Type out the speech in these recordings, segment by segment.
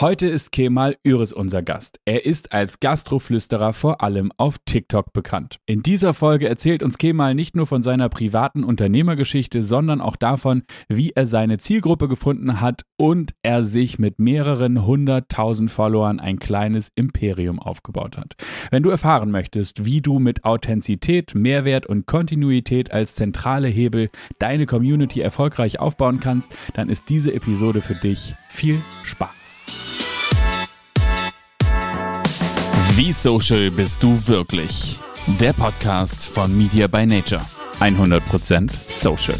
Heute ist Kemal Üres unser Gast. Er ist als Gastroflüsterer vor allem auf TikTok bekannt. In dieser Folge erzählt uns Kemal nicht nur von seiner privaten Unternehmergeschichte, sondern auch davon, wie er seine Zielgruppe gefunden hat und er sich mit mehreren hunderttausend Followern ein kleines Imperium aufgebaut hat. Wenn du erfahren möchtest, wie du mit Authentizität, Mehrwert und Kontinuität als zentrale Hebel deine Community erfolgreich aufbauen kannst, dann ist diese Episode für dich. Viel Spaß! Wie social bist du wirklich? Der Podcast von Media by Nature. 100% social.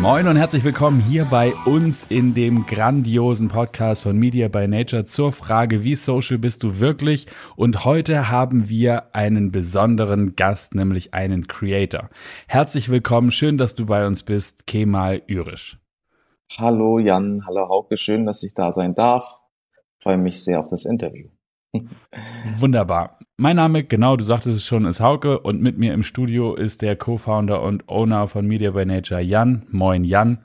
Moin und herzlich willkommen hier bei uns in dem grandiosen Podcast von Media by Nature zur Frage, wie social bist du wirklich? Und heute haben wir einen besonderen Gast, nämlich einen Creator. Herzlich willkommen, schön, dass du bei uns bist, Kemal Ürisch. Hallo Jan, hallo Hauke, schön, dass ich da sein darf freue mich sehr auf das Interview. Wunderbar. Mein Name, genau, du sagtest es schon, ist Hauke und mit mir im Studio ist der Co-Founder und Owner von Media by Nature, Jan. Moin, Jan.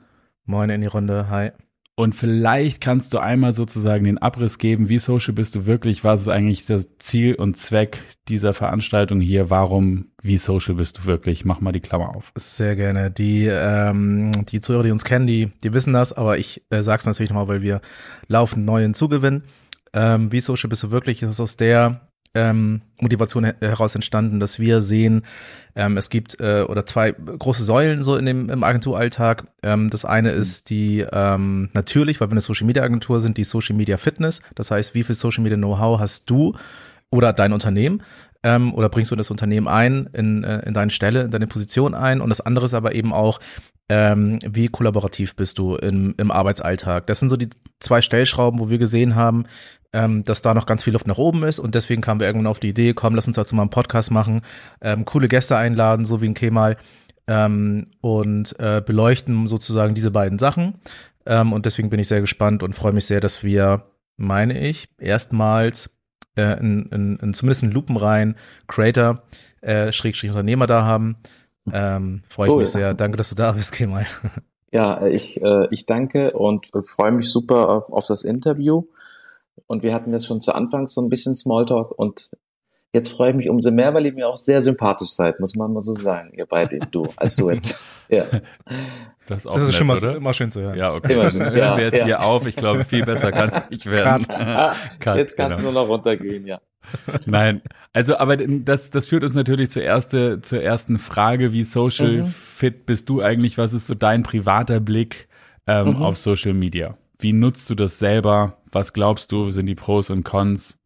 Moin in die Runde, hi. Und vielleicht kannst du einmal sozusagen den Abriss geben, wie social bist du wirklich? Was ist eigentlich das Ziel und Zweck dieser Veranstaltung hier? Warum, wie social bist du wirklich? Mach mal die Klammer auf. Sehr gerne. Die, ähm, die Zuhörer, die uns kennen, die, die wissen das, aber ich äh, sag's natürlich nochmal, weil wir laufen neu hinzugewinnen. Ähm, wie social bist du wirklich? Ist aus der ähm, Motivation heraus entstanden, dass wir sehen, ähm, es gibt äh, oder zwei große Säulen so in dem im Agenturalltag. Ähm, das eine mhm. ist die ähm, natürlich, weil wir eine Social Media Agentur sind, die Social Media Fitness. Das heißt, wie viel Social Media Know-how hast du oder dein Unternehmen? Ähm, oder bringst du das Unternehmen ein, in, äh, in deine Stelle, in deine Position ein? Und das andere ist aber eben auch, ähm, wie kollaborativ bist du im, im Arbeitsalltag? Das sind so die zwei Stellschrauben, wo wir gesehen haben, ähm, dass da noch ganz viel Luft nach oben ist und deswegen kamen wir irgendwann auf die Idee, komm, lass uns dazu mal einen Podcast machen, ähm, coole Gäste einladen, so wie ein Kemal ähm, und äh, beleuchten sozusagen diese beiden Sachen. Ähm, und deswegen bin ich sehr gespannt und freue mich sehr, dass wir, meine ich, erstmals äh, in, in, in zumindest einen lupenrein Creator, äh, Schrägstrich Unternehmer da haben. Ähm, freue ich mich sehr. Danke, dass du da bist, Kemal. Ja, ich, äh, ich danke und freue mich super auf, auf das Interview. Und wir hatten jetzt schon zu Anfang so ein bisschen Smalltalk und jetzt freue ich mich umso mehr, weil ihr mir auch sehr sympathisch seid, muss man mal so sagen, ihr beide, du als Duett. ja. Das ist, auch das ist nett, schon mal oder? immer schön zu hören. Ja, okay. Immer schön. Hören ja, wir jetzt ja. hier auf. Ich glaube, viel besser kann es nicht werden. Cut. jetzt kannst genau. du nur noch runtergehen, ja. Nein, also aber das, das führt uns natürlich zur, erste, zur ersten Frage, wie social mhm. fit bist du eigentlich? Was ist so dein privater Blick ähm, mhm. auf Social Media? Wie nutzt du das selber? Was glaubst du, sind die Pros und Cons?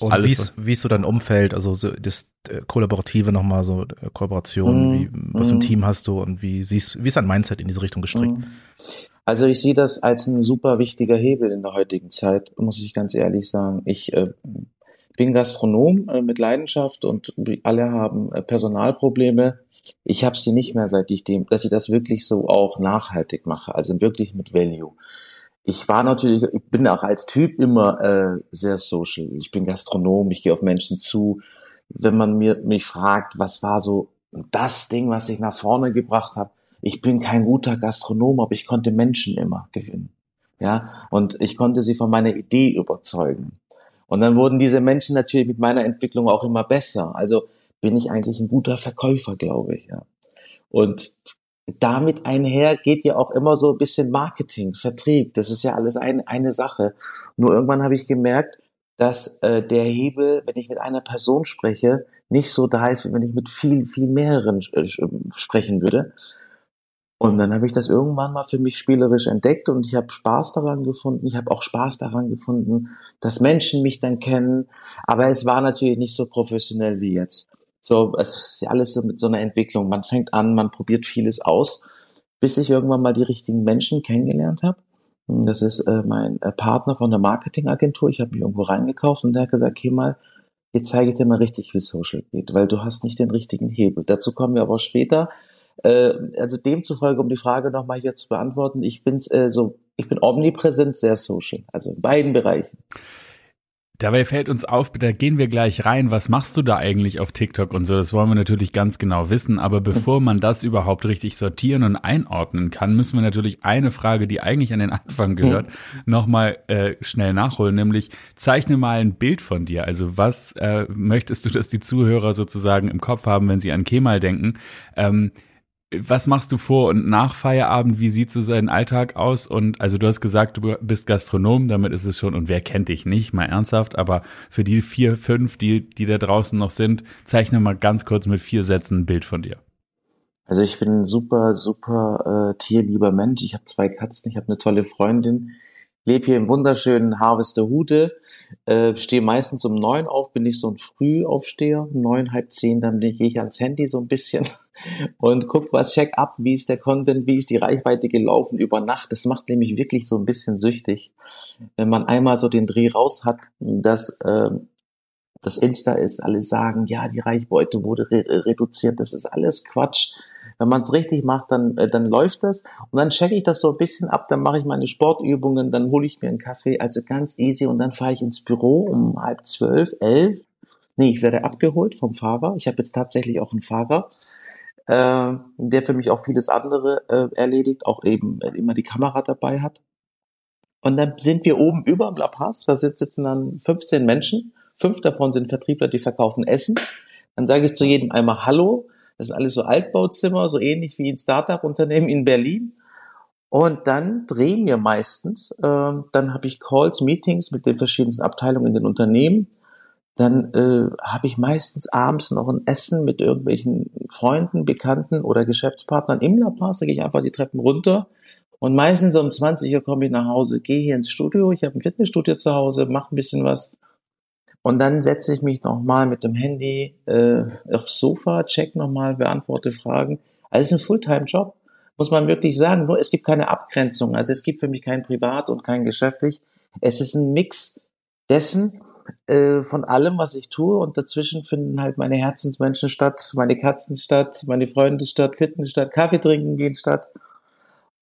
Und Alles, wie ist, wie ist so dein Umfeld, also so das äh, Kollaborative nochmal, so äh, Kooperation, mm, wie, was mm. im. Team hast du und wie siehst, wie ist dein Mindset in diese Richtung gestrickt? Mm. Also ich sehe das als ein super wichtiger Hebel in der heutigen Zeit, muss ich ganz ehrlich sagen. Ich äh, bin Gastronom äh, mit Leidenschaft und alle haben äh, Personalprobleme. Ich habe sie nicht mehr, seit ich dem, dass ich das wirklich so auch nachhaltig mache, also wirklich mit Value ich war natürlich, ich bin auch als Typ immer äh, sehr social. Ich bin Gastronom, ich gehe auf Menschen zu. Wenn man mir mich fragt, was war so das Ding, was ich nach vorne gebracht habe, ich bin kein guter Gastronom, aber ich konnte Menschen immer gewinnen. Ja, und ich konnte sie von meiner Idee überzeugen. Und dann wurden diese Menschen natürlich mit meiner Entwicklung auch immer besser. Also bin ich eigentlich ein guter Verkäufer, glaube ich, ja. Und damit einher geht ja auch immer so ein bisschen Marketing, Vertrieb. Das ist ja alles ein, eine Sache. Nur irgendwann habe ich gemerkt, dass äh, der Hebel, wenn ich mit einer Person spreche, nicht so da ist, wie wenn ich mit viel, viel mehreren äh, sprechen würde. Und dann habe ich das irgendwann mal für mich spielerisch entdeckt und ich habe Spaß daran gefunden. Ich habe auch Spaß daran gefunden, dass Menschen mich dann kennen. Aber es war natürlich nicht so professionell wie jetzt. So, es ist ja alles mit so einer Entwicklung. Man fängt an, man probiert vieles aus, bis ich irgendwann mal die richtigen Menschen kennengelernt habe. Das ist äh, mein äh, Partner von der Marketingagentur. Ich habe mich irgendwo reingekauft und der hat gesagt, okay mal, jetzt zeige ich dir mal richtig, wie Social geht, weil du hast nicht den richtigen Hebel. Dazu kommen wir aber später. Äh, also demzufolge, um die Frage nochmal hier zu beantworten, ich bin's äh, so, ich bin omnipräsent sehr social, also in beiden Bereichen. Dabei fällt uns auf, da gehen wir gleich rein. Was machst du da eigentlich auf TikTok und so? Das wollen wir natürlich ganz genau wissen. Aber bevor man das überhaupt richtig sortieren und einordnen kann, müssen wir natürlich eine Frage, die eigentlich an den Anfang gehört, nochmal äh, schnell nachholen. Nämlich, zeichne mal ein Bild von dir. Also was äh, möchtest du, dass die Zuhörer sozusagen im Kopf haben, wenn sie an Kemal denken? Ähm, was machst du vor und nach Feierabend? Wie sieht so sein Alltag aus? Und also du hast gesagt, du bist Gastronom, damit ist es schon, und wer kennt dich nicht, mal ernsthaft, aber für die vier, fünf, die, die da draußen noch sind, zeichne mal ganz kurz mit vier Sätzen ein Bild von dir. Also ich bin ein super, super äh, tierlieber Mensch. Ich habe zwei Katzen, ich habe eine tolle Freundin, lebe hier im wunderschönen Harvesterhude, äh, stehe meistens um neun auf, bin ich so ein Frühaufsteher, neun, halb zehn, dann gehe ich ans Handy so ein bisschen und guck was, check ab, wie ist der Content, wie ist die Reichweite gelaufen über Nacht. Das macht nämlich wirklich so ein bisschen süchtig, wenn man einmal so den Dreh raus hat, dass äh, das Insta ist, alle sagen, ja, die Reichweite wurde re reduziert, das ist alles Quatsch. Wenn man es richtig macht, dann, äh, dann läuft das. Und dann checke ich das so ein bisschen ab, dann mache ich meine Sportübungen, dann hole ich mir einen Kaffee, also ganz easy. Und dann fahre ich ins Büro um halb zwölf, elf. Nee, ich werde abgeholt vom Fahrer. Ich habe jetzt tatsächlich auch einen Fahrer, äh, der für mich auch vieles andere äh, erledigt, auch eben äh, immer die Kamera dabei hat. Und dann sind wir oben über am La Paz, da sitzen dann 15 Menschen. Fünf davon sind Vertriebler, die verkaufen Essen. Dann sage ich zu jedem einmal Hallo. Das sind alles so Altbauzimmer, so ähnlich wie ein Startup-Unternehmen in Berlin. Und dann drehen wir meistens, äh, dann habe ich Calls, Meetings mit den verschiedensten Abteilungen in den Unternehmen. Dann äh, habe ich meistens abends noch ein Essen mit irgendwelchen Freunden, Bekannten oder Geschäftspartnern im La Paz. Da gehe ich einfach die Treppen runter. Und meistens um 20 Uhr komme ich nach Hause, gehe hier ins Studio. Ich habe ein Fitnessstudio zu Hause, mache ein bisschen was und dann setze ich mich nochmal mit dem Handy äh, aufs Sofa, check nochmal, beantworte Fragen. Also ist ein Fulltime-Job, muss man wirklich sagen. Nur es gibt keine Abgrenzung. Also es gibt für mich kein Privat und kein geschäftlich. Es ist ein Mix dessen, äh, von allem, was ich tue. Und dazwischen finden halt meine Herzensmenschen statt, meine Katzen statt, meine Freunde statt, Fitness statt, Kaffee trinken gehen statt.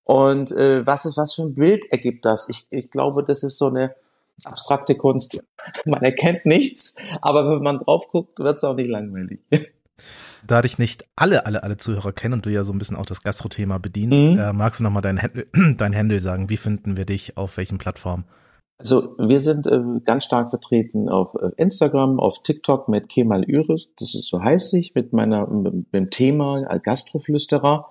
Und äh, was ist, was für ein Bild ergibt das? Ich, ich glaube, das ist so eine abstrakte Kunst. Man erkennt nichts, aber wenn man drauf guckt, wird es auch nicht langweilig. Da dich nicht alle, alle, alle Zuhörer kennen und du ja so ein bisschen auch das Gastro-Thema bedienst, mhm. äh, magst du nochmal dein, dein Handle sagen? Wie finden wir dich? Auf welchen Plattformen? Also wir sind äh, ganz stark vertreten auf äh, Instagram, auf TikTok mit Kemal Üris, das ist so heiß ich, mit meiner mit dem Thema Gastroflüsterer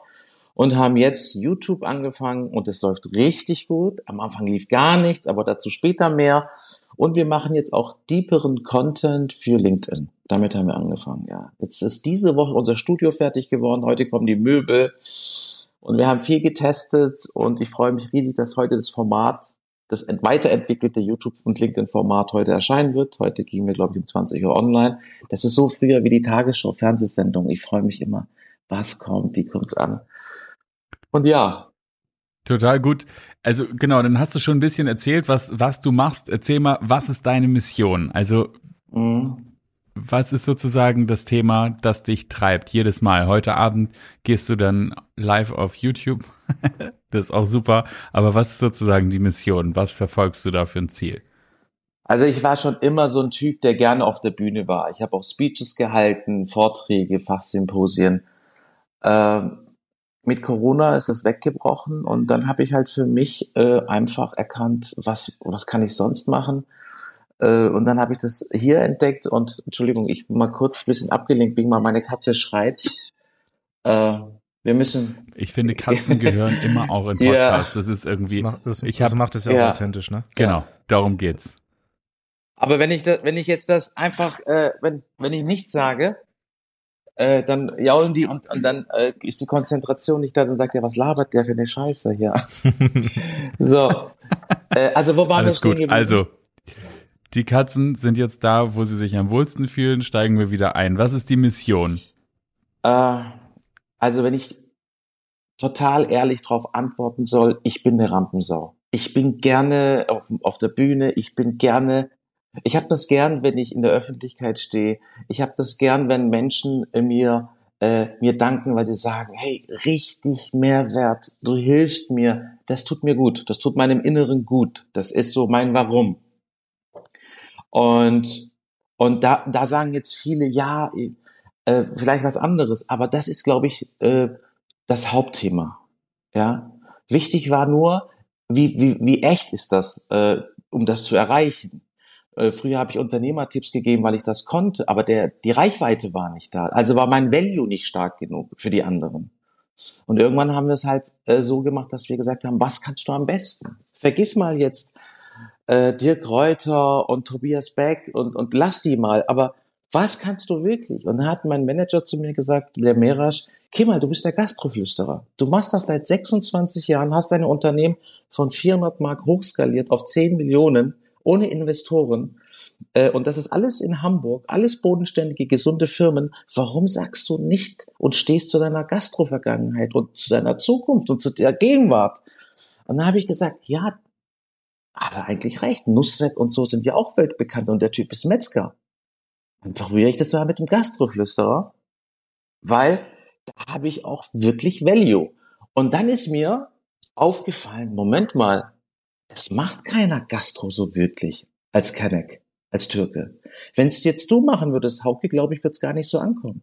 und haben jetzt YouTube angefangen und es läuft richtig gut. Am Anfang lief gar nichts, aber dazu später mehr. Und wir machen jetzt auch deeperen Content für LinkedIn. Damit haben wir angefangen, ja. Jetzt ist diese Woche unser Studio fertig geworden. Heute kommen die Möbel. Und wir haben viel getestet und ich freue mich riesig, dass heute das Format, das weiterentwickelte YouTube- und LinkedIn-Format heute erscheinen wird. Heute gehen wir, glaube ich, um 20 Uhr online. Das ist so früher wie die Tagesschau-Fernsehsendung. Ich freue mich immer. Was kommt? Wie kommt's an? Und ja. Total gut. Also genau, dann hast du schon ein bisschen erzählt, was, was du machst. Erzähl mal, was ist deine Mission? Also mhm. was ist sozusagen das Thema, das dich treibt jedes Mal? Heute Abend gehst du dann live auf YouTube. das ist auch super. Aber was ist sozusagen die Mission? Was verfolgst du da für ein Ziel? Also ich war schon immer so ein Typ, der gerne auf der Bühne war. Ich habe auch Speeches gehalten, Vorträge, Fachsymposien. Ähm, mit Corona ist das weggebrochen und dann habe ich halt für mich äh, einfach erkannt, was, was kann ich sonst machen. Äh, und dann habe ich das hier entdeckt und Entschuldigung, ich bin mal kurz ein bisschen abgelenkt, bin mal meine Katze schreit. Äh, wir müssen. Ich finde, Katzen gehören immer auch in Podcasts. Ja. Das ist irgendwie. Das, macht, das, ich hab, das macht es ja, ja, auch authentisch, ne? Genau, darum geht's. Aber wenn ich, da, wenn ich jetzt das einfach, äh, wenn, wenn ich nichts sage, äh, dann jaulen die und, und dann äh, ist die Konzentration nicht da, dann sagt er, was labert der für eine Scheiße hier? so, äh, also wo waren Alles wir gut. Also, die Katzen sind jetzt da, wo sie sich am wohlsten fühlen, steigen wir wieder ein. Was ist die Mission? Äh, also wenn ich total ehrlich darauf antworten soll, ich bin eine Rampensau. Ich bin gerne auf, auf der Bühne, ich bin gerne ich habe das gern, wenn ich in der Öffentlichkeit stehe. Ich habe das gern, wenn Menschen mir äh, mir danken, weil sie sagen, hey, richtig Mehrwert, du hilfst mir, das tut mir gut, das tut meinem Inneren gut, das ist so mein Warum. Und, und da, da sagen jetzt viele, ja, äh, vielleicht was anderes, aber das ist, glaube ich, äh, das Hauptthema. Ja, wichtig war nur, wie, wie, wie echt ist das, äh, um das zu erreichen? Äh, früher habe ich Unternehmertipps gegeben, weil ich das konnte, aber der, die Reichweite war nicht da. Also war mein Value nicht stark genug für die anderen. Und irgendwann haben wir es halt äh, so gemacht, dass wir gesagt haben, was kannst du am besten? Vergiss mal jetzt äh, Dirk Reuter und Tobias Beck und, und lass die mal, aber was kannst du wirklich? Und dann hat mein Manager zu mir gesagt, der Merasch, Kemal, du bist der Gastroflüsterer. Du machst das seit 26 Jahren, hast deine Unternehmen von 400 Mark hochskaliert auf 10 Millionen ohne Investoren. Äh, und das ist alles in Hamburg, alles bodenständige, gesunde Firmen. Warum sagst du nicht und stehst zu deiner Gastro-Vergangenheit und zu deiner Zukunft und zu der Gegenwart? Und dann habe ich gesagt, ja, hat er eigentlich recht. Nusret und so sind ja auch weltbekannt und der Typ ist Metzger. Dann probiere ich das mal mit dem Gastroflüsterer, weil da habe ich auch wirklich Value. Und dann ist mir aufgefallen, Moment mal, es macht keiner Gastro so wirklich als Kanek, als Türke. Wenn es jetzt du machen würdest, Hauke, glaube ich, wird es gar nicht so ankommen.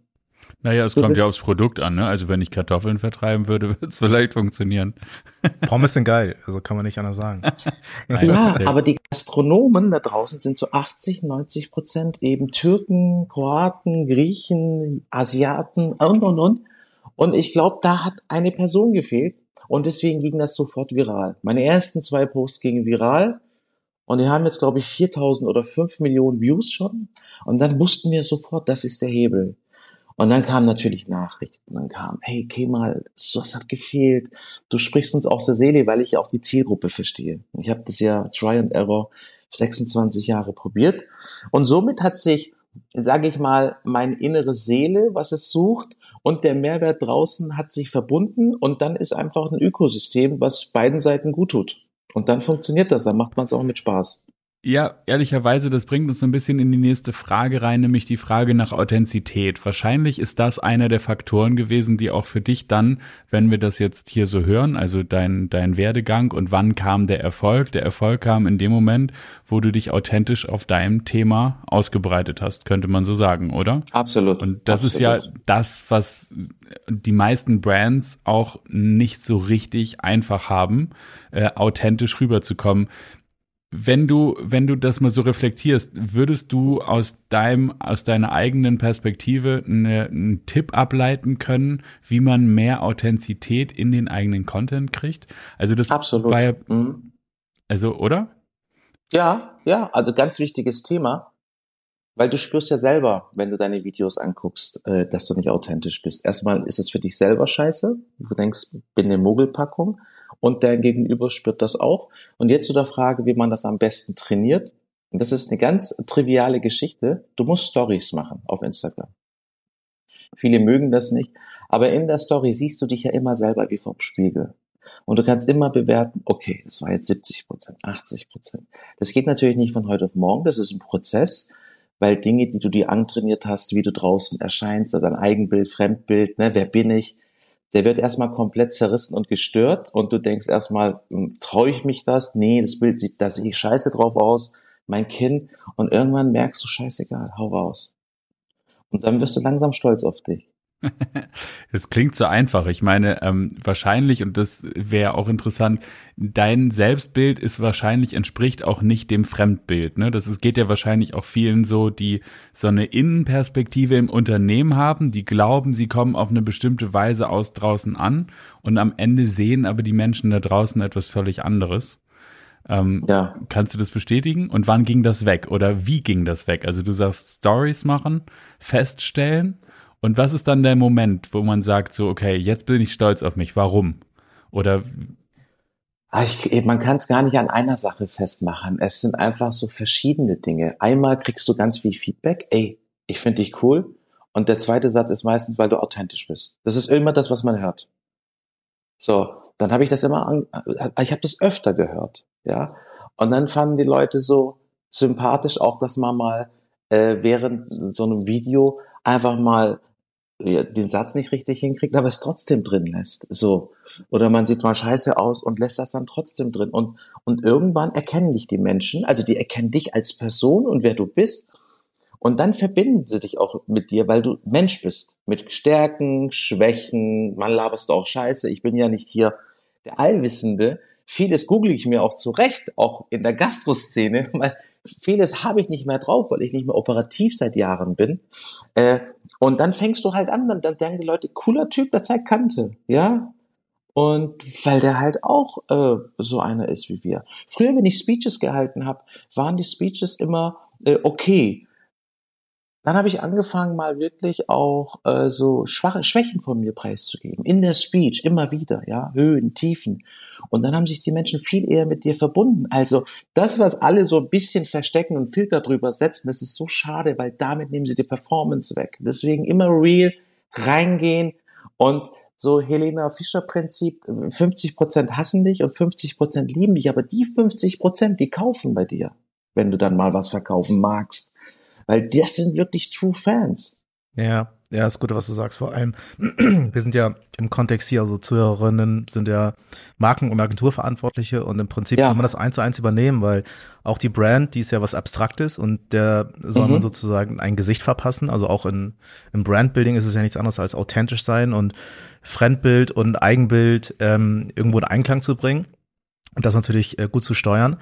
Naja, es kommt ja aufs Produkt an, ne? Also wenn ich Kartoffeln vertreiben würde, würde es vielleicht funktionieren. Pommes sind geil, also kann man nicht anders sagen. Nein, ja, aber die Gastronomen da draußen sind so 80, 90 Prozent eben Türken, Kroaten, Griechen, Asiaten und und und. Und ich glaube, da hat eine Person gefehlt und deswegen ging das sofort viral. Meine ersten zwei Posts gingen viral und die haben jetzt, glaube ich, 4000 oder 5 Millionen Views schon. Und dann wussten wir sofort, das ist der Hebel. Und dann kamen natürlich Nachrichten. Dann kam, hey Kemal, was hat gefehlt? Du sprichst uns aus der Seele, weil ich auch die Zielgruppe verstehe. Ich habe das ja Try and Error 26 Jahre probiert. Und somit hat sich, sage ich mal, meine innere Seele, was es sucht, und der Mehrwert draußen hat sich verbunden und dann ist einfach ein Ökosystem, was beiden Seiten gut tut. Und dann funktioniert das, dann macht man es auch mit Spaß. Ja, ehrlicherweise, das bringt uns so ein bisschen in die nächste Frage rein, nämlich die Frage nach Authentizität. Wahrscheinlich ist das einer der Faktoren gewesen, die auch für dich dann, wenn wir das jetzt hier so hören, also dein, dein Werdegang und wann kam der Erfolg? Der Erfolg kam in dem Moment, wo du dich authentisch auf deinem Thema ausgebreitet hast, könnte man so sagen, oder? Absolut. Und das Absolut. ist ja das, was die meisten Brands auch nicht so richtig einfach haben, äh, authentisch rüberzukommen. Wenn du, wenn du das mal so reflektierst, würdest du aus deinem, aus deiner eigenen Perspektive eine, einen Tipp ableiten können, wie man mehr Authentizität in den eigenen Content kriegt? Also das Absolut. ja, mhm. also, oder? Ja, ja, also ganz wichtiges Thema, weil du spürst ja selber, wenn du deine Videos anguckst, äh, dass du nicht authentisch bist. Erstmal ist es für dich selber scheiße. Du denkst, bin eine Mogelpackung und dein Gegenüber spürt das auch. Und jetzt zu der Frage, wie man das am besten trainiert. Und das ist eine ganz triviale Geschichte. Du musst Stories machen auf Instagram. Viele mögen das nicht, aber in der Story siehst du dich ja immer selber wie vom Spiegel. Und du kannst immer bewerten, okay, das war jetzt 70 Prozent, 80 Prozent. Das geht natürlich nicht von heute auf morgen, das ist ein Prozess, weil Dinge, die du dir antrainiert hast, wie du draußen erscheinst, dein Eigenbild, Fremdbild, ne, wer bin ich, der wird erstmal komplett zerrissen und gestört und du denkst erstmal, hm, traue ich mich das? Nee, das Bild sieht, da sehe ich scheiße drauf aus, mein Kind. Und irgendwann merkst du, scheißegal, hau raus. Und dann wirst du langsam stolz auf dich. Das klingt so einfach. Ich meine, ähm, wahrscheinlich, und das wäre auch interessant, dein Selbstbild ist wahrscheinlich, entspricht auch nicht dem Fremdbild. Ne? Das ist, geht ja wahrscheinlich auch vielen so, die so eine Innenperspektive im Unternehmen haben, die glauben, sie kommen auf eine bestimmte Weise aus draußen an und am Ende sehen aber die Menschen da draußen etwas völlig anderes. Ähm, ja. Kannst du das bestätigen? Und wann ging das weg? Oder wie ging das weg? Also du sagst Stories machen, feststellen und was ist dann der Moment, wo man sagt, so, okay, jetzt bin ich stolz auf mich, warum? Oder ah, ich, man kann es gar nicht an einer Sache festmachen. Es sind einfach so verschiedene Dinge. Einmal kriegst du ganz viel Feedback, ey, ich finde dich cool. Und der zweite Satz ist meistens, weil du authentisch bist. Das ist immer das, was man hört. So, dann habe ich das immer, an, ich habe das öfter gehört, ja. Und dann fanden die Leute so sympathisch auch, dass man mal äh, während so einem Video einfach mal den Satz nicht richtig hinkriegt, aber es trotzdem drin lässt. So. Oder man sieht mal scheiße aus und lässt das dann trotzdem drin. Und, und irgendwann erkennen dich die Menschen, also die erkennen dich als Person und wer du bist. Und dann verbinden sie dich auch mit dir, weil du Mensch bist. Mit Stärken, Schwächen, man laberst auch scheiße. Ich bin ja nicht hier der Allwissende. Vieles google ich mir auch zurecht, auch in der Gastroszene, weil vieles habe ich nicht mehr drauf, weil ich nicht mehr operativ seit Jahren bin. Äh, und dann fängst du halt an, dann, dann denken die Leute, cooler Typ, der zeigt Kante, ja. Und weil der halt auch äh, so einer ist wie wir. Früher, wenn ich Speeches gehalten habe, waren die Speeches immer äh, okay. Dann habe ich angefangen, mal wirklich auch äh, so schwache Schwächen von mir preiszugeben. In der Speech, immer wieder, ja, Höhen, Tiefen. Und dann haben sich die Menschen viel eher mit dir verbunden. Also das, was alle so ein bisschen verstecken und Filter drüber setzen, das ist so schade, weil damit nehmen sie die Performance weg. Deswegen immer real reingehen und so Helena Fischer Prinzip, 50 Prozent hassen dich und 50 Prozent lieben dich, aber die 50 Prozent, die kaufen bei dir, wenn du dann mal was verkaufen magst. Weil das sind wirklich True Fans. Ja, ja, ist gut, was du sagst. Vor allem, wir sind ja im Kontext hier, also Zuhörerinnen sind ja Marken- und Agenturverantwortliche und im Prinzip ja. kann man das eins zu eins übernehmen, weil auch die Brand, die ist ja was Abstraktes und der soll mhm. man sozusagen ein Gesicht verpassen. Also auch in, im Brandbuilding ist es ja nichts anderes als authentisch sein und Fremdbild und Eigenbild ähm, irgendwo in Einklang zu bringen und das natürlich äh, gut zu steuern.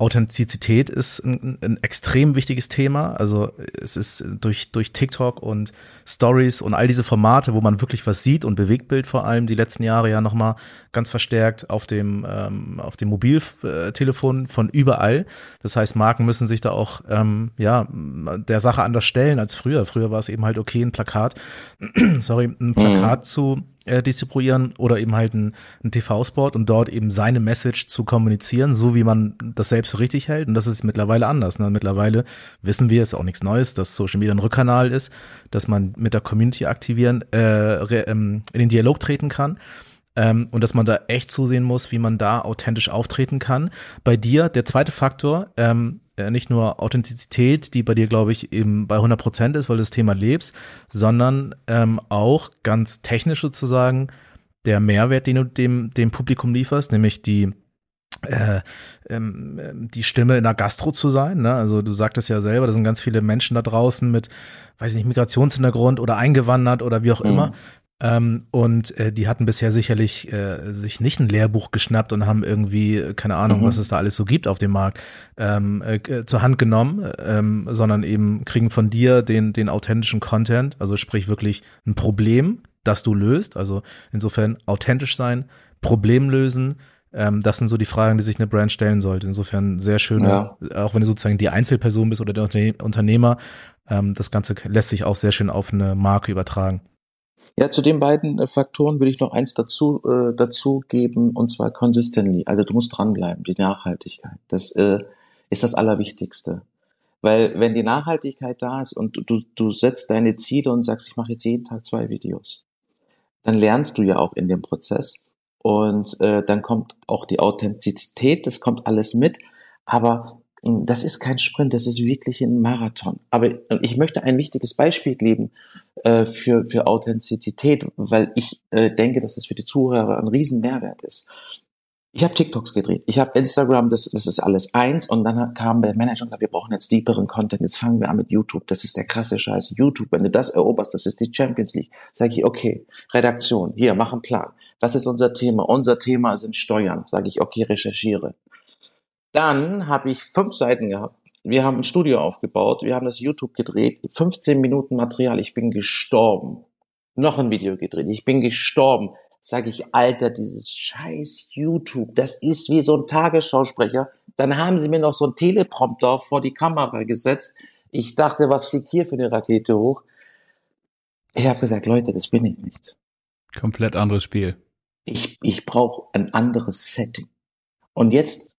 Authentizität ist ein, ein, extrem wichtiges Thema. Also es ist durch, durch TikTok und Stories und all diese Formate, wo man wirklich was sieht und Bewegtbild vor allem die letzten Jahre ja nochmal ganz verstärkt auf dem, ähm, auf dem Mobiltelefon von überall. Das heißt, Marken müssen sich da auch ähm, ja der Sache anders stellen als früher. Früher war es eben halt okay, ein Plakat, sorry, ein Plakat mhm. zu äh, distribuieren oder eben halt ein, ein TV-Spot und dort eben seine Message zu kommunizieren, so wie man das selbst für richtig hält. Und das ist mittlerweile anders. Ne? Mittlerweile wissen wir, ist auch nichts Neues, dass Social Media ein Rückkanal ist, dass man mit der Community aktivieren, äh, ähm, in den Dialog treten kann. Ähm, und dass man da echt zusehen muss, wie man da authentisch auftreten kann. Bei dir, der zweite Faktor, ähm, äh, nicht nur Authentizität, die bei dir, glaube ich, eben bei 100 Prozent ist, weil du das Thema lebst, sondern ähm, auch ganz technisch sozusagen der Mehrwert, den du dem, dem Publikum lieferst, nämlich die äh, ähm, die Stimme in der Gastro zu sein. Ne? Also du sagtest ja selber, da sind ganz viele Menschen da draußen mit, weiß ich nicht, Migrationshintergrund oder eingewandert oder wie auch mhm. immer, ähm, und äh, die hatten bisher sicherlich äh, sich nicht ein Lehrbuch geschnappt und haben irgendwie, äh, keine Ahnung, mhm. was es da alles so gibt auf dem Markt, ähm, äh, zur Hand genommen, ähm, sondern eben kriegen von dir den, den authentischen Content, also sprich wirklich ein Problem, das du löst. Also insofern authentisch sein, Problem lösen, ähm, das sind so die Fragen, die sich eine Brand stellen sollte. Insofern sehr schön, ja. auch wenn du sozusagen die Einzelperson bist oder der Unternehmer, ähm, das Ganze lässt sich auch sehr schön auf eine Marke übertragen. Ja, zu den beiden äh, Faktoren würde ich noch eins dazu, äh, dazu geben, und zwar consistently. Also du musst dranbleiben, die Nachhaltigkeit. Das äh, ist das Allerwichtigste. Weil wenn die Nachhaltigkeit da ist und du, du setzt deine Ziele und sagst, ich mache jetzt jeden Tag zwei Videos, dann lernst du ja auch in dem Prozess. Und äh, dann kommt auch die Authentizität, das kommt alles mit. Aber das ist kein Sprint, das ist wirklich ein Marathon. Aber ich möchte ein wichtiges Beispiel geben äh, für, für Authentizität, weil ich äh, denke, dass das für die Zuhörer ein riesen Mehrwert ist. Ich habe TikToks gedreht, ich habe Instagram, das, das ist alles eins und dann kam der Manager und sagte, wir brauchen jetzt deeperen Content, jetzt fangen wir an mit YouTube, das ist der krasse Scheiß. YouTube, wenn du das eroberst, das ist die Champions League. Sage ich, okay, Redaktion, hier, mach einen Plan. Was ist unser Thema? Unser Thema sind Steuern. Sage ich, okay, recherchiere. Dann habe ich fünf Seiten gehabt. Wir haben ein Studio aufgebaut, wir haben das YouTube gedreht, 15 Minuten Material, ich bin gestorben. Noch ein Video gedreht, ich bin gestorben. Sag ich, Alter, dieses scheiß YouTube, das ist wie so ein Tagesschausprecher. Dann haben sie mir noch so ein Teleprompter vor die Kamera gesetzt. Ich dachte, was fliegt hier für eine Rakete hoch? Ich habe gesagt, Leute, das bin ich nicht. Komplett anderes Spiel. Ich, ich brauche ein anderes Setting. Und jetzt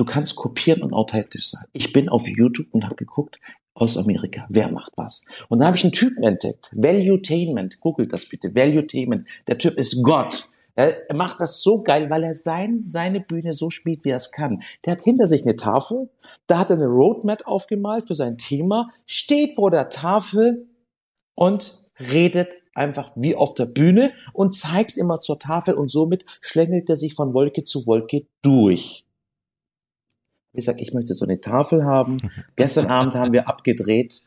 Du kannst kopieren und authentisch sein. Ich bin auf YouTube und habe geguckt, aus Amerika, wer macht was? Und da habe ich einen Typen entdeckt, Valuetainment, googelt das bitte, Valuetainment. Der Typ ist Gott. Er macht das so geil, weil er sein, seine Bühne so spielt, wie er es kann. Der hat hinter sich eine Tafel, da hat er eine Roadmap aufgemalt für sein Thema, steht vor der Tafel und redet einfach wie auf der Bühne und zeigt immer zur Tafel und somit schlängelt er sich von Wolke zu Wolke durch. Ich sag, ich möchte so eine Tafel haben. Gestern Abend haben wir abgedreht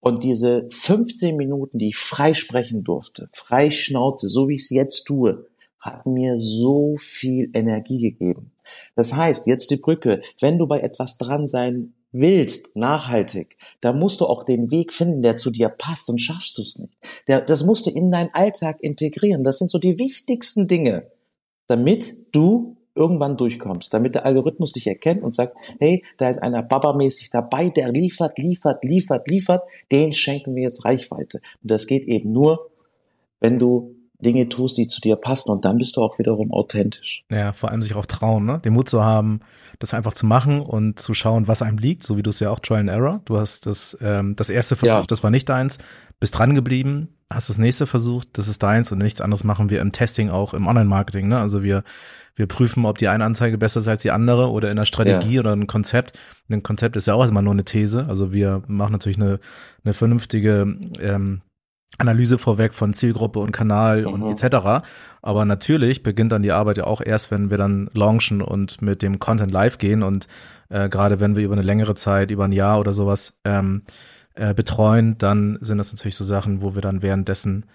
und diese 15 Minuten, die ich frei sprechen durfte, frei Schnauze, so wie ich es jetzt tue, hat mir so viel Energie gegeben. Das heißt, jetzt die Brücke, wenn du bei etwas dran sein willst, nachhaltig, da musst du auch den Weg finden, der zu dir passt und schaffst du es nicht. Der, das musst du in deinen Alltag integrieren. Das sind so die wichtigsten Dinge, damit du irgendwann durchkommst, damit der Algorithmus dich erkennt und sagt, hey, da ist einer Baba-mäßig dabei, der liefert, liefert, liefert, liefert, den schenken wir jetzt Reichweite. Und das geht eben nur, wenn du Dinge tust, die zu dir passen und dann bist du auch wiederum authentisch. Ja, vor allem sich auch trauen, ne? den Mut zu haben, das einfach zu machen und zu schauen, was einem liegt, so wie du es ja auch Trial and Error. Du hast das, ähm, das erste versucht, ja. das war nicht deins, bist dran geblieben, hast das nächste versucht, das ist deins und nichts anderes machen wir im Testing auch im Online-Marketing. Ne? Also wir wir prüfen, ob die eine Anzeige besser ist als die andere oder in der Strategie ja. oder ein Konzept. Ein Konzept ist ja auch erstmal nur eine These. Also wir machen natürlich eine, eine vernünftige ähm, Analyse vorweg von Zielgruppe und Kanal mhm. und etc. Aber natürlich beginnt dann die Arbeit ja auch erst, wenn wir dann launchen und mit dem Content live gehen und äh, gerade wenn wir über eine längere Zeit, über ein Jahr oder sowas ähm, äh, betreuen, dann sind das natürlich so Sachen, wo wir dann währenddessen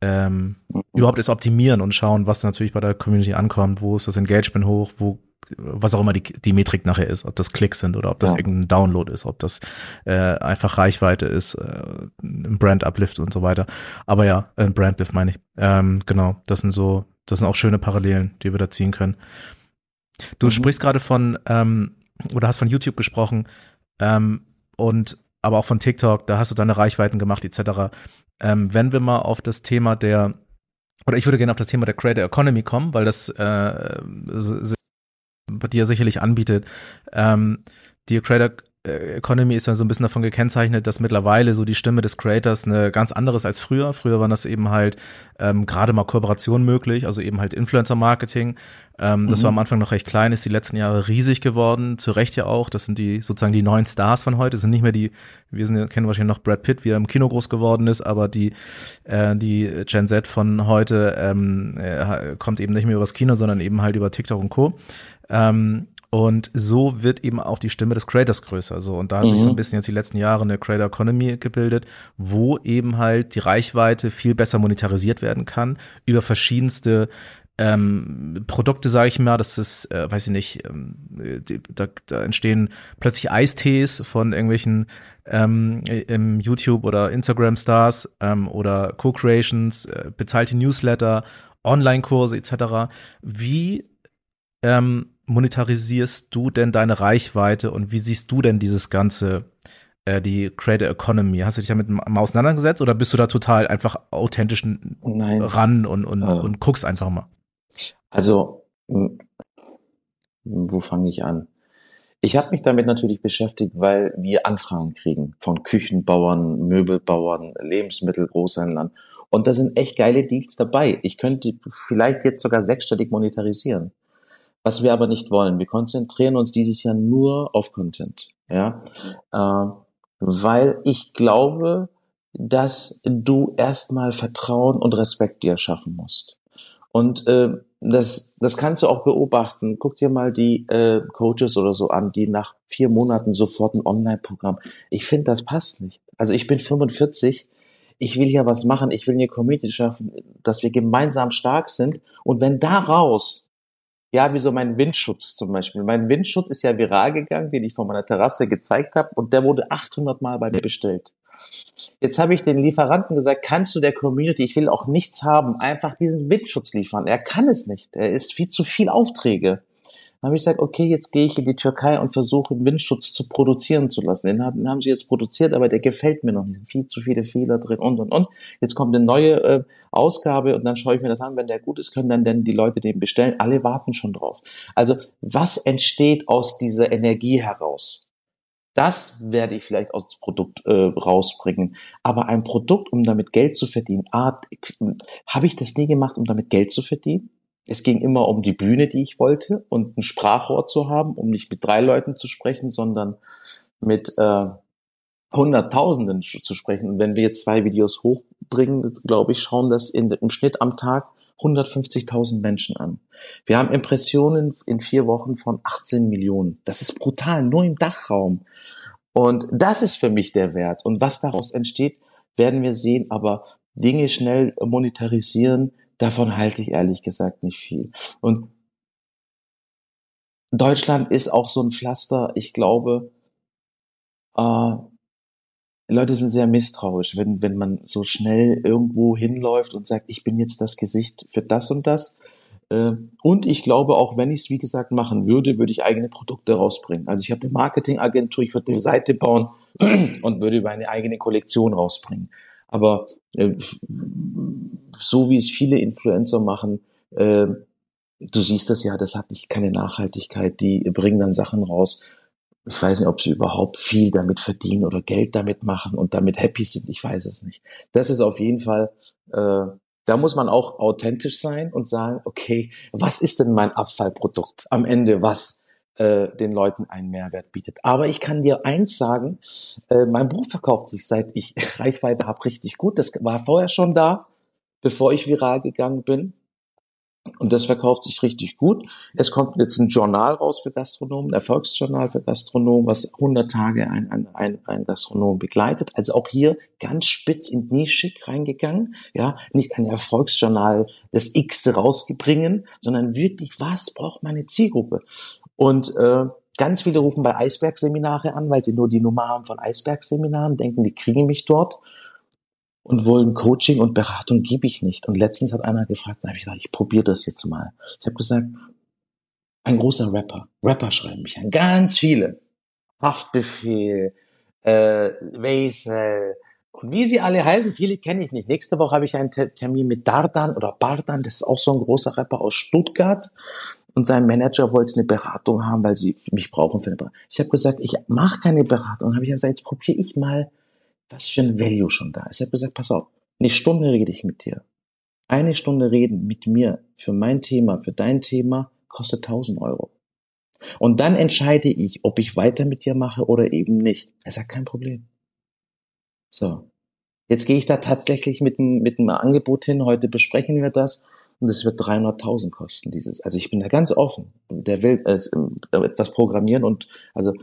ähm, überhaupt erst optimieren und schauen, was natürlich bei der Community ankommt, wo ist das Engagement hoch, wo was auch immer die, die Metrik nachher ist, ob das Klicks sind oder ob das ja. irgendein Download ist, ob das äh, einfach Reichweite ist, äh, ein Brand Uplift und so weiter. Aber ja, ein Brand Lift meine ich. Ähm, genau, das sind so, das sind auch schöne Parallelen, die wir da ziehen können. Du mhm. sprichst gerade von ähm, oder hast von YouTube gesprochen ähm, und aber auch von TikTok, da hast du deine Reichweiten gemacht etc. Ähm, wenn wir mal auf das Thema der oder ich würde gerne auf das Thema der Creator Economy kommen, weil das äh, bei dir sicherlich anbietet. Ähm, die Creator äh, Economy ist ja so ein bisschen davon gekennzeichnet, dass mittlerweile so die Stimme des Creators eine ganz andere ist als früher. Früher waren das eben halt ähm, gerade mal Kooperationen möglich, also eben halt Influencer-Marketing. Ähm, das mhm. war am Anfang noch recht klein, ist die letzten Jahre riesig geworden, zu Recht ja auch. Das sind die sozusagen die neuen Stars von heute, das sind nicht mehr die, wir sind, kennen wahrscheinlich noch Brad Pitt, wie er im Kino groß geworden ist, aber die, äh, die Gen Z von heute ähm, äh, kommt eben nicht mehr übers Kino, sondern eben halt über TikTok und Co. Ähm, und so wird eben auch die Stimme des Creators größer. So, und da hat mhm. sich so ein mhm. bisschen jetzt die letzten Jahre eine Creator Economy gebildet, wo eben halt die Reichweite viel besser monetarisiert werden kann über verschiedenste ähm, Produkte, sage ich mal, das ist, äh, weiß ich nicht, ähm, die, da, da entstehen plötzlich Eistees von irgendwelchen ähm, im YouTube oder Instagram Stars ähm, oder Co-Creations, äh, bezahlte Newsletter, Online-Kurse etc. Wie ähm, monetarisierst du denn deine Reichweite und wie siehst du denn dieses ganze, äh, die Creator Economy? Hast du dich damit mal auseinandergesetzt oder bist du da total einfach authentisch Nein. ran und, und, äh. und guckst einfach mal? Also, wo fange ich an? Ich habe mich damit natürlich beschäftigt, weil wir Anfragen kriegen von Küchenbauern, Möbelbauern, Lebensmittelgroßhändlern. Und da sind echt geile Deals dabei. Ich könnte vielleicht jetzt sogar sechsstellig monetarisieren was wir aber nicht wollen. Wir konzentrieren uns dieses Jahr nur auf Content, ja, äh, weil ich glaube, dass du erstmal Vertrauen und Respekt dir schaffen musst. Und äh, das, das kannst du auch beobachten. Guck dir mal die äh, Coaches oder so an, die nach vier Monaten sofort ein Online-Programm. Ich finde, das passt nicht. Also ich bin 45, ich will hier was machen, ich will eine Community schaffen, dass wir gemeinsam stark sind. Und wenn daraus ja, wie so mein Windschutz zum Beispiel. Mein Windschutz ist ja viral gegangen, den ich von meiner Terrasse gezeigt habe und der wurde 800 Mal bei mir bestellt. Jetzt habe ich den Lieferanten gesagt, kannst du der Community, ich will auch nichts haben, einfach diesen Windschutz liefern. Er kann es nicht. Er ist viel zu viel Aufträge. Dann habe ich gesagt, okay, jetzt gehe ich in die Türkei und versuche Windschutz zu produzieren zu lassen. Den haben, den haben sie jetzt produziert, aber der gefällt mir noch nicht. Viel zu viele Fehler drin und und und. Jetzt kommt eine neue äh, Ausgabe und dann schaue ich mir das an. Wenn der gut ist, können dann denn die Leute den bestellen. Alle warten schon drauf. Also was entsteht aus dieser Energie heraus? Das werde ich vielleicht aus dem Produkt äh, rausbringen. Aber ein Produkt, um damit Geld zu verdienen, ah, habe ich das nie gemacht, um damit Geld zu verdienen? Es ging immer um die Bühne, die ich wollte und ein Sprachrohr zu haben, um nicht mit drei Leuten zu sprechen, sondern mit äh, Hunderttausenden zu sprechen. Und wenn wir jetzt zwei Videos hoch bringen, glaube ich, schauen das in, im Schnitt am Tag 150.000 Menschen an. Wir haben Impressionen in vier Wochen von 18 Millionen. Das ist brutal, nur im Dachraum. Und das ist für mich der Wert. Und was daraus entsteht, werden wir sehen. Aber Dinge schnell monetarisieren, davon halte ich ehrlich gesagt nicht viel. Und Deutschland ist auch so ein Pflaster. Ich glaube, äh, Leute sind sehr misstrauisch, wenn, wenn man so schnell irgendwo hinläuft und sagt, ich bin jetzt das Gesicht für das und das. Äh, und ich glaube, auch wenn ich es, wie gesagt, machen würde, würde ich eigene Produkte rausbringen. Also ich habe eine Marketingagentur, ich würde eine Seite bauen und würde über eine eigene Kollektion rausbringen. Aber äh, so wie es viele Influencer machen, äh, du siehst das ja, das hat nicht keine Nachhaltigkeit, die bringen dann Sachen raus. Ich weiß nicht, ob sie überhaupt viel damit verdienen oder Geld damit machen und damit happy sind. Ich weiß es nicht. Das ist auf jeden Fall, äh, da muss man auch authentisch sein und sagen, okay, was ist denn mein Abfallprodukt am Ende, was äh, den Leuten einen Mehrwert bietet. Aber ich kann dir eins sagen, äh, mein Buch verkauft sich, seit ich Reichweite habe, richtig gut. Das war vorher schon da, bevor ich viral gegangen bin. Und das verkauft sich richtig gut. Es kommt jetzt ein Journal raus für Gastronomen, ein Erfolgsjournal für Gastronomen, was 100 Tage ein, ein, ein, ein Gastronom begleitet. Also auch hier ganz spitz in nischig reingegangen. Ja, nicht ein Erfolgsjournal das X rausgebringen, sondern wirklich, was braucht meine Zielgruppe? Und äh, ganz viele rufen bei Eisbergseminare an, weil sie nur die Nummer haben von Eisbergseminaren, denken, die kriegen mich dort und wollen Coaching und Beratung gebe ich nicht. Und letztens hat einer gefragt, da habe ich gesagt, ich probiere das jetzt mal. Ich habe gesagt, ein großer Rapper, Rapper schreiben mich an, ganz viele. Haftbefehl, äh, Wesel und wie sie alle heißen, viele kenne ich nicht. Nächste Woche habe ich einen Termin mit Dardan oder Bardan, das ist auch so ein großer Rapper aus Stuttgart. Und sein Manager wollte eine Beratung haben, weil sie mich brauchen für eine Beratung. Ich habe gesagt, ich mache keine Beratung. Habe ich gesagt, jetzt probiere ich mal was für ein Value schon da ist. Ich habe gesagt, pass auf, eine Stunde rede ich mit dir. Eine Stunde reden mit mir für mein Thema, für dein Thema, kostet 1000 Euro. Und dann entscheide ich, ob ich weiter mit dir mache oder eben nicht. Er sagt, kein Problem. So. Jetzt gehe ich da tatsächlich mit einem, mit einem Angebot hin. Heute besprechen wir das. Und es wird 300.000 kosten, dieses. Also ich bin da ganz offen. Der will äh, etwas programmieren und, also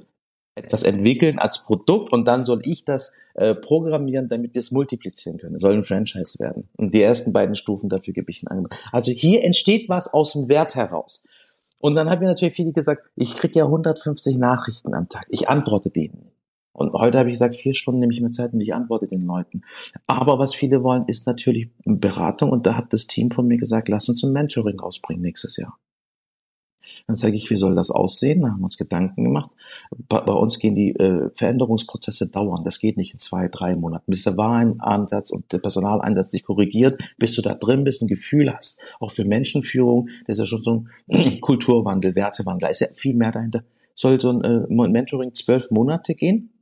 etwas entwickeln als Produkt und dann soll ich das äh, programmieren, damit wir es multiplizieren können. soll ein Franchise werden. Und die ersten beiden Stufen dafür gebe ich ein Angebot. Also hier entsteht was aus dem Wert heraus. Und dann haben mir natürlich viele gesagt, ich kriege ja 150 Nachrichten am Tag. Ich antworte denen. Und heute habe ich gesagt, vier Stunden nehme ich mir Zeit und ich antworte den Leuten. Aber was viele wollen, ist natürlich Beratung. Und da hat das Team von mir gesagt, lass uns ein Mentoring rausbringen nächstes Jahr. Dann sage ich, wie soll das aussehen? Da haben wir uns Gedanken gemacht. Bei, bei uns gehen die äh, Veränderungsprozesse dauern. Das geht nicht in zwei, drei Monaten. Bis der Warenansatz und der Personaleinsatz sich korrigiert, bis du da drin bist, ein Gefühl hast. Auch für Menschenführung, das ist ja schon so ein Kulturwandel, Wertewandel. Da ist ja viel mehr dahinter. Soll so ein äh, Mentoring zwölf Monate gehen?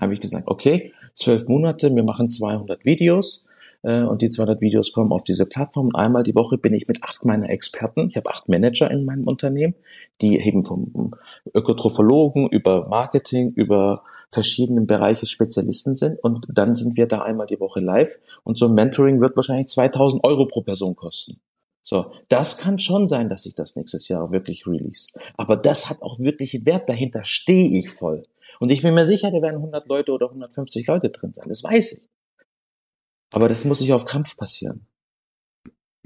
Habe ich gesagt, okay, zwölf Monate, wir machen 200 Videos äh, und die 200 Videos kommen auf diese Plattform. Und einmal die Woche bin ich mit acht meiner Experten, ich habe acht Manager in meinem Unternehmen, die eben vom Ökotrophologen über Marketing, über verschiedene Bereiche Spezialisten sind. Und dann sind wir da einmal die Woche live. Und so ein Mentoring wird wahrscheinlich 2000 Euro pro Person kosten. So, das kann schon sein, dass ich das nächstes Jahr wirklich release. Aber das hat auch wirklich Wert. Dahinter stehe ich voll. Und ich bin mir sicher, da werden 100 Leute oder 150 Leute drin sein. Das weiß ich. Aber das muss nicht auf Krampf passieren.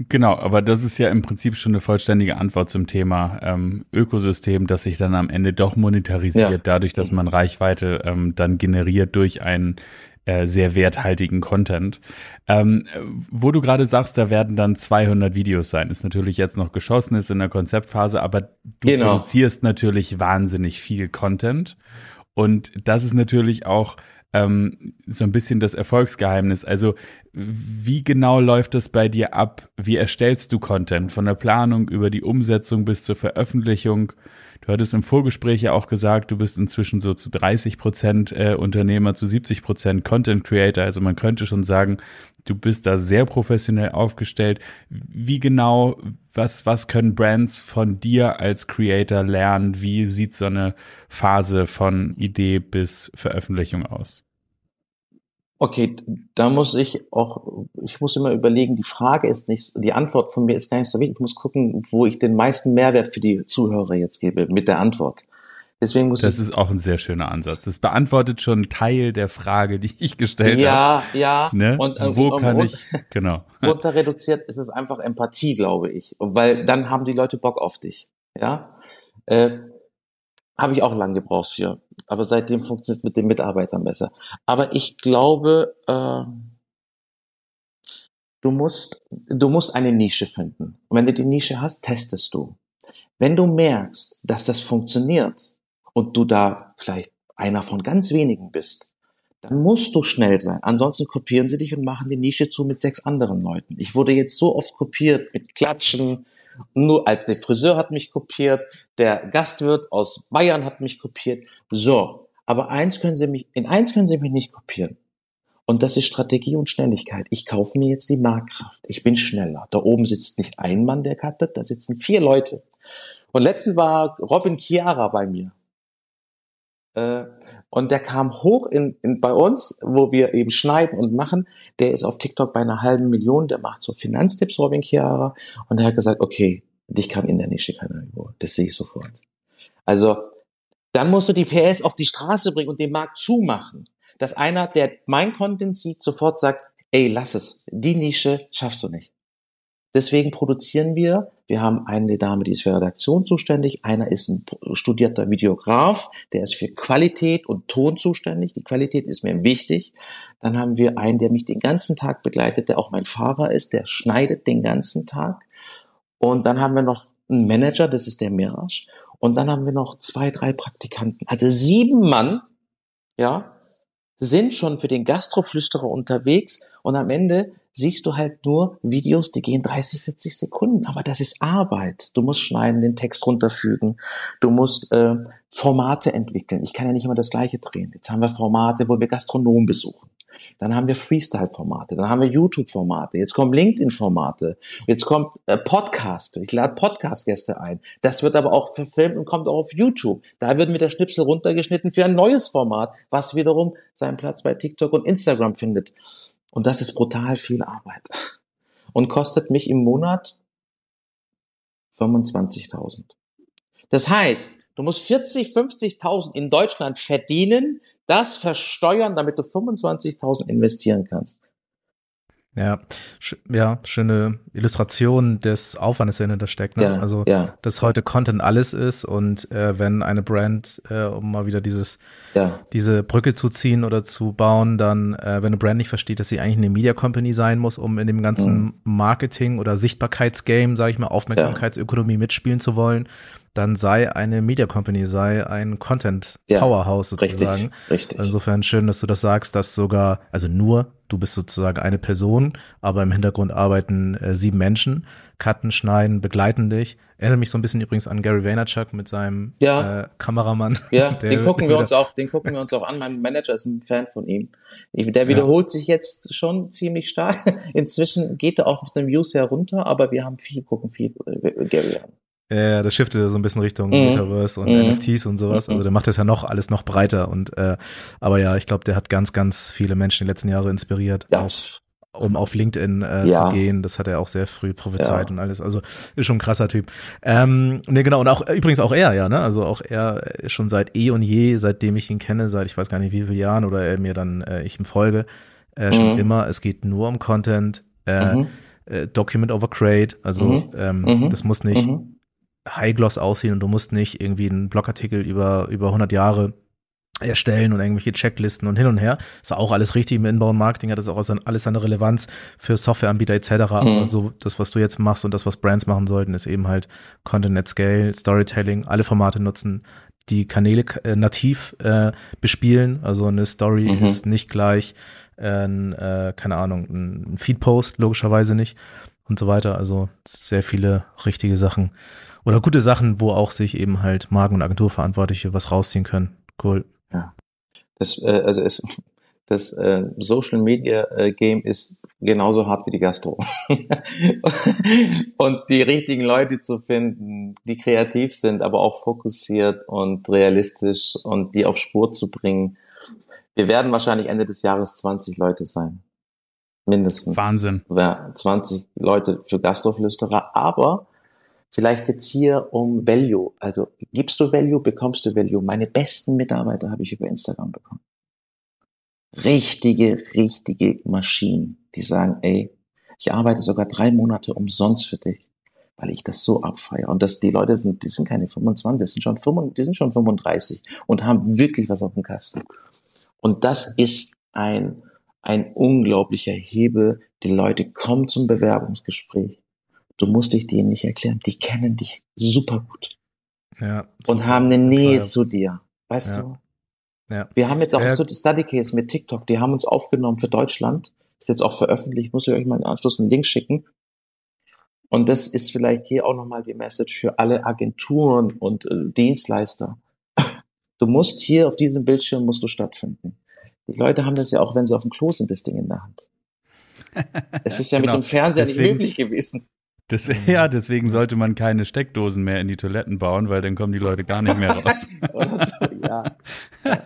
Genau, aber das ist ja im Prinzip schon eine vollständige Antwort zum Thema ähm, Ökosystem, das sich dann am Ende doch monetarisiert, ja. dadurch, dass man Reichweite ähm, dann generiert durch einen äh, sehr werthaltigen Content. Ähm, wo du gerade sagst, da werden dann 200 Videos sein, ist natürlich jetzt noch geschossen, ist in der Konzeptphase, aber du genau. produzierst natürlich wahnsinnig viel Content. Und das ist natürlich auch ähm, so ein bisschen das Erfolgsgeheimnis. Also wie genau läuft das bei dir ab? Wie erstellst du Content? Von der Planung über die Umsetzung bis zur Veröffentlichung? Du hattest im Vorgespräch ja auch gesagt, du bist inzwischen so zu 30 Prozent äh, Unternehmer, zu 70 Prozent Content Creator. Also man könnte schon sagen, du bist da sehr professionell aufgestellt. Wie genau, was, was können Brands von dir als Creator lernen? Wie sieht so eine Phase von Idee bis Veröffentlichung aus? Okay, da muss ich auch, ich muss immer überlegen, die Frage ist nicht, die Antwort von mir ist gar nicht so wichtig. Ich muss gucken, wo ich den meisten Mehrwert für die Zuhörer jetzt gebe mit der Antwort. Deswegen muss das ist auch ein sehr schöner Ansatz. Das beantwortet schon einen Teil der Frage, die ich gestellt ja, habe. Ja, ja. Ne? Und, äh, Wo und, kann und, ich, genau. Runter reduziert ist es einfach Empathie, glaube ich. Weil dann haben die Leute Bock auf dich. Ja. Äh, habe ich auch lange gebraucht für. Aber seitdem funktioniert es mit den Mitarbeitern besser. Aber ich glaube, äh, du musst, du musst eine Nische finden. Und wenn du die Nische hast, testest du. Wenn du merkst, dass das funktioniert und du da vielleicht einer von ganz wenigen bist, dann musst du schnell sein. Ansonsten kopieren sie dich und machen die Nische zu mit sechs anderen Leuten. Ich wurde jetzt so oft kopiert mit Klatschen, nur als der Friseur hat mich kopiert, der Gastwirt aus Bayern hat mich kopiert. So, aber eins können sie mich, in eins können sie mich nicht kopieren. Und das ist Strategie und Schnelligkeit. Ich kaufe mir jetzt die Marktkraft. Ich bin schneller. Da oben sitzt nicht ein Mann, der cuttet, da sitzen vier Leute. Und letztens war Robin Chiara bei mir. Äh, und der kam hoch in, in, bei uns, wo wir eben schneiden und machen. Der ist auf TikTok bei einer halben Million, der macht so Finanztipps, Robin Chiara. Und er hat gesagt, okay, dich kann in der Nische keiner überholen. Das sehe ich sofort. Also, dann musst du die PS auf die Straße bringen und den Markt zumachen. Dass einer, der mein Content sieht, sofort sagt, ey, lass es. Die Nische schaffst du nicht. Deswegen produzieren wir, wir haben eine Dame, die ist für Redaktion zuständig, einer ist ein studierter Videograf, der ist für Qualität und Ton zuständig. Die Qualität ist mir wichtig. Dann haben wir einen, der mich den ganzen Tag begleitet, der auch mein Fahrer ist, der schneidet den ganzen Tag. Und dann haben wir noch einen Manager, das ist der Mirasch. Und dann haben wir noch zwei, drei Praktikanten. Also sieben Mann, ja, sind schon für den Gastroflüsterer unterwegs und am Ende siehst du halt nur Videos, die gehen 30, 40 Sekunden. Aber das ist Arbeit. Du musst schneiden, den Text runterfügen. Du musst äh, Formate entwickeln. Ich kann ja nicht immer das Gleiche drehen. Jetzt haben wir Formate, wo wir Gastronomen besuchen. Dann haben wir Freestyle-Formate, dann haben wir YouTube-Formate, jetzt kommen LinkedIn-Formate, jetzt kommt äh, Podcast, ich lade Podcast-Gäste ein. Das wird aber auch verfilmt und kommt auch auf YouTube. Da wird mit der Schnipsel runtergeschnitten für ein neues Format, was wiederum seinen Platz bei TikTok und Instagram findet. Und das ist brutal viel Arbeit. Und kostet mich im Monat 25.000. Das heißt, du musst 40, 50.000 in Deutschland verdienen, das versteuern, damit du 25.000 investieren kannst. Ja, sch ja, schöne Illustration des Aufwandes, der dahinter steckt. Ne? Ja, also, ja. dass heute Content alles ist und äh, wenn eine Brand, äh, um mal wieder dieses, Ja, diese Brücke zu ziehen oder zu bauen, dann, äh, wenn eine Brand nicht versteht, dass sie eigentlich eine Media Company sein muss, um in dem ganzen Mhm. Marketing oder Sichtbarkeitsgame, sage ich mal, Aufmerksamkeitsökonomie mitspielen zu wollen, dann sei eine Media Company, sei ein Content Ja, Powerhouse sozusagen. richtig, richtig. Insofern schön, dass du das sagst, dass sogar, also nur, du bist sozusagen eine Person, aber im Hintergrund arbeiten äh, sieben Menschen, cutten, schneiden, begleiten dich. Erinnert mich so ein bisschen übrigens an Gary Vaynerchuk mit seinem Ja. äh, Kameramann. Ja, den gucken wir uns auch, den gucken wir uns auch an. Mein Manager ist ein Fan von ihm. Ich, der wiederholt sich jetzt schon ziemlich stark. Inzwischen geht er auch auf den Views herunter, aber wir haben viel, gucken viel äh, Gary an. Ja, das shiftet so ein bisschen Richtung Mhm. Metaverse und Mhm. NFTs und sowas. Mhm. Also der macht das ja noch alles noch breiter und äh, aber ja, ich glaube, der hat ganz, ganz viele Menschen die letzten Jahre inspiriert, Ja, auf, um auf LinkedIn äh, Ja. zu gehen. Das hat er auch sehr früh prophezeit Ja. und alles. Also ist schon ein krasser Typ. Ähm, ne, genau, und auch übrigens auch er, ja, ne? Also auch er schon seit eh und je, seitdem ich ihn kenne, seit ich weiß gar nicht wie viele Jahren oder er mir dann äh, ich ihm folge, äh, schon Mhm. immer, es geht nur um Content, äh, Mhm. äh, Document over Create, also Mhm. ähm, Mhm. das muss nicht Mhm. High-Gloss aussehen und du musst nicht irgendwie einen Blogartikel über, über 100 Jahre erstellen und irgendwelche Checklisten und hin und her. Ist auch alles richtig im Inbound Marketing, hat das auch alles seine Relevanz für Softwareanbieter etc. Aber Mhm. so das, was du jetzt machst und das, was Brands machen sollten, ist eben halt Content at Scale, Storytelling, alle Formate nutzen, die Kanäle äh, nativ äh, bespielen. Also eine Story Mhm. ist nicht gleich äh, äh, keine Ahnung, ein Feed-Post, logischerweise nicht und so weiter. Also sehr viele richtige Sachen oder gute Sachen, wo auch sich eben halt Marken- und Agenturverantwortliche was rausziehen können. Cool. Das, äh, also es, das äh, Social Media äh, Game ist genauso hart wie die Gastro. und die richtigen Leute zu finden, die kreativ sind, aber auch fokussiert und realistisch und die auf Spur zu bringen, Wir werden wahrscheinlich Ende des Jahres 20 Leute sein. Mindestens. Wahnsinn. Ja, 20 Leute für Gastroflüsterer, aber vielleicht jetzt hier um Value. Also gibst du Value, bekommst du Value. Meine besten Mitarbeiter habe ich über Instagram bekommen. Richtige, richtige Maschinen, die sagen, ey, ich arbeite sogar drei Monate umsonst für dich, weil ich das so abfeiere. Und dass die Leute sind, die sind keine 25, die sind schon 35, die sind schon 35 und haben wirklich was auf dem Kasten. Und das ist ein, ein unglaublicher Hebel. Die Leute kommen zum Bewerbungsgespräch. Du musst dich denen nicht erklären. Die kennen dich super gut. Ja, und haben eine Nähe zu dir. Weißt ja. du? Ja. Wir haben jetzt auch Ja. so die Study Case mit TikTok. Die haben uns aufgenommen für Deutschland. Ist jetzt auch veröffentlicht. Muss ich euch mal im Anschluss einen Link schicken. Und das ist vielleicht hier auch nochmal die Message für alle Agenturen und äh, Dienstleister. Du musst hier auf diesem Bildschirm musst du stattfinden. Die Leute haben das ja auch, wenn sie auf dem Klo sind, das Ding in der Hand. Es ist ja Genau. mit dem Fernseher nicht Deswegen- möglich gewesen. Das, ja, deswegen sollte man keine Steckdosen mehr in die Toiletten bauen, weil dann kommen die Leute gar nicht mehr raus. Oder so, ja.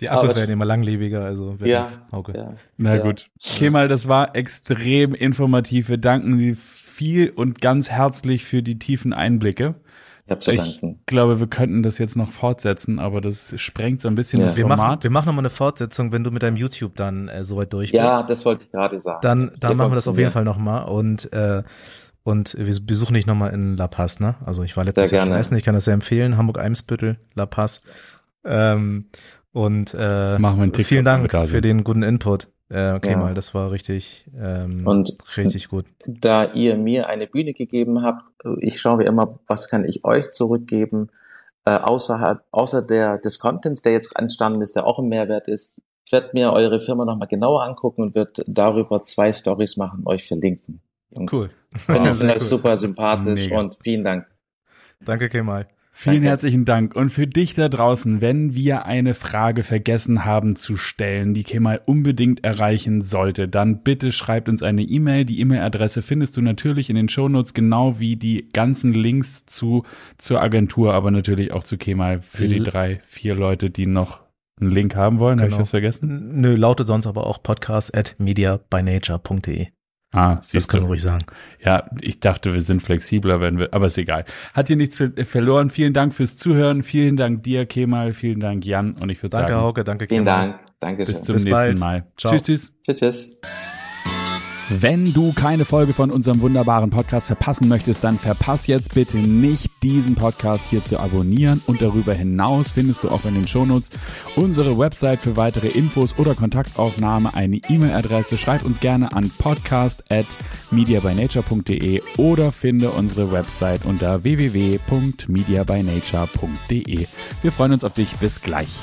Die Akkus Aber- werden immer langlebiger, also Ja. Hauke. ja. Na Ja. gut. Kemal, das war extrem informativ. Wir danken Sie viel und ganz herzlich für die tiefen Einblicke. Ich glaube, wir könnten das jetzt noch fortsetzen, aber das sprengt so ein bisschen Ja. das Wir machen, Format. wir machen nochmal eine Fortsetzung, wenn du mit deinem YouTube dann äh, soweit durch bist. Ja, das wollte ich gerade sagen. Dann, dann Wir machen wir das auf jeden Fall nochmal und äh, und wir besuchen dich nochmal in La Paz, ne? Also ich war letztes Jahr schon essen, ich kann das sehr empfehlen, Hamburg-Eimsbüttel, La Paz. Ähm, und äh, Machen wir einen TikTok, vielen Dank da für den guten Input. Äh, okay, Ja. mal, das war richtig, ähm, Und richtig gut. da ihr mir eine Bühne gegeben habt, ich schaue immer, was kann ich euch zurückgeben, äh, außerhalb, außer der, des Contents, der jetzt entstanden ist, der auch ein Mehrwert ist. Ich werde mir eure Firma nochmal genauer angucken und werde darüber zwei Stories machen, euch verlinken. Jungs. Cool. Sehr euch cool. super sympathisch Mega. und vielen Dank. Danke, Kemal. Vielen Danke. herzlichen Dank. Und für dich da draußen, wenn wir eine Frage vergessen haben zu stellen, die Kemal unbedingt erreichen sollte, dann bitte schreibt uns eine E-Mail. Die E-Mail-Adresse findest du natürlich in den Shownotes, genau wie die ganzen Links zu, zur Agentur, aber natürlich auch zu Kemal für die drei, vier Leute, die noch einen Link haben wollen. Habe ich Genau. was vergessen? Nö, lautet sonst aber auch podcast at mediabynature.de. Ah, Das können wir du. ruhig sagen. Ja, ich dachte, wir sind flexibler, wenn wir, aber ist egal. Hat hier nichts ver- verloren. Vielen Dank fürs Zuhören. Vielen Dank dir, Kemal. Vielen Dank, Jan. Und ich würde Danke, sagen, Hauke, danke, Vielen Kemal. Dank. Dankeschön. bis zum Bis nächsten bald. Mal. Ciao. Tschüss, tschüss. Tschüss, tschüss. Wenn du keine Folge von unserem wunderbaren Podcast verpassen möchtest, dann verpass jetzt bitte nicht diesen Podcast hier zu abonnieren und darüber hinaus findest du auch in den Shownotes unsere Website für weitere Infos oder Kontaktaufnahme, eine E-Mail-Adresse. Schreib uns gerne an podcast at mediabynature.de oder finde unsere Website unter www.mediabynature.de. Wir freuen uns auf dich. Bis gleich.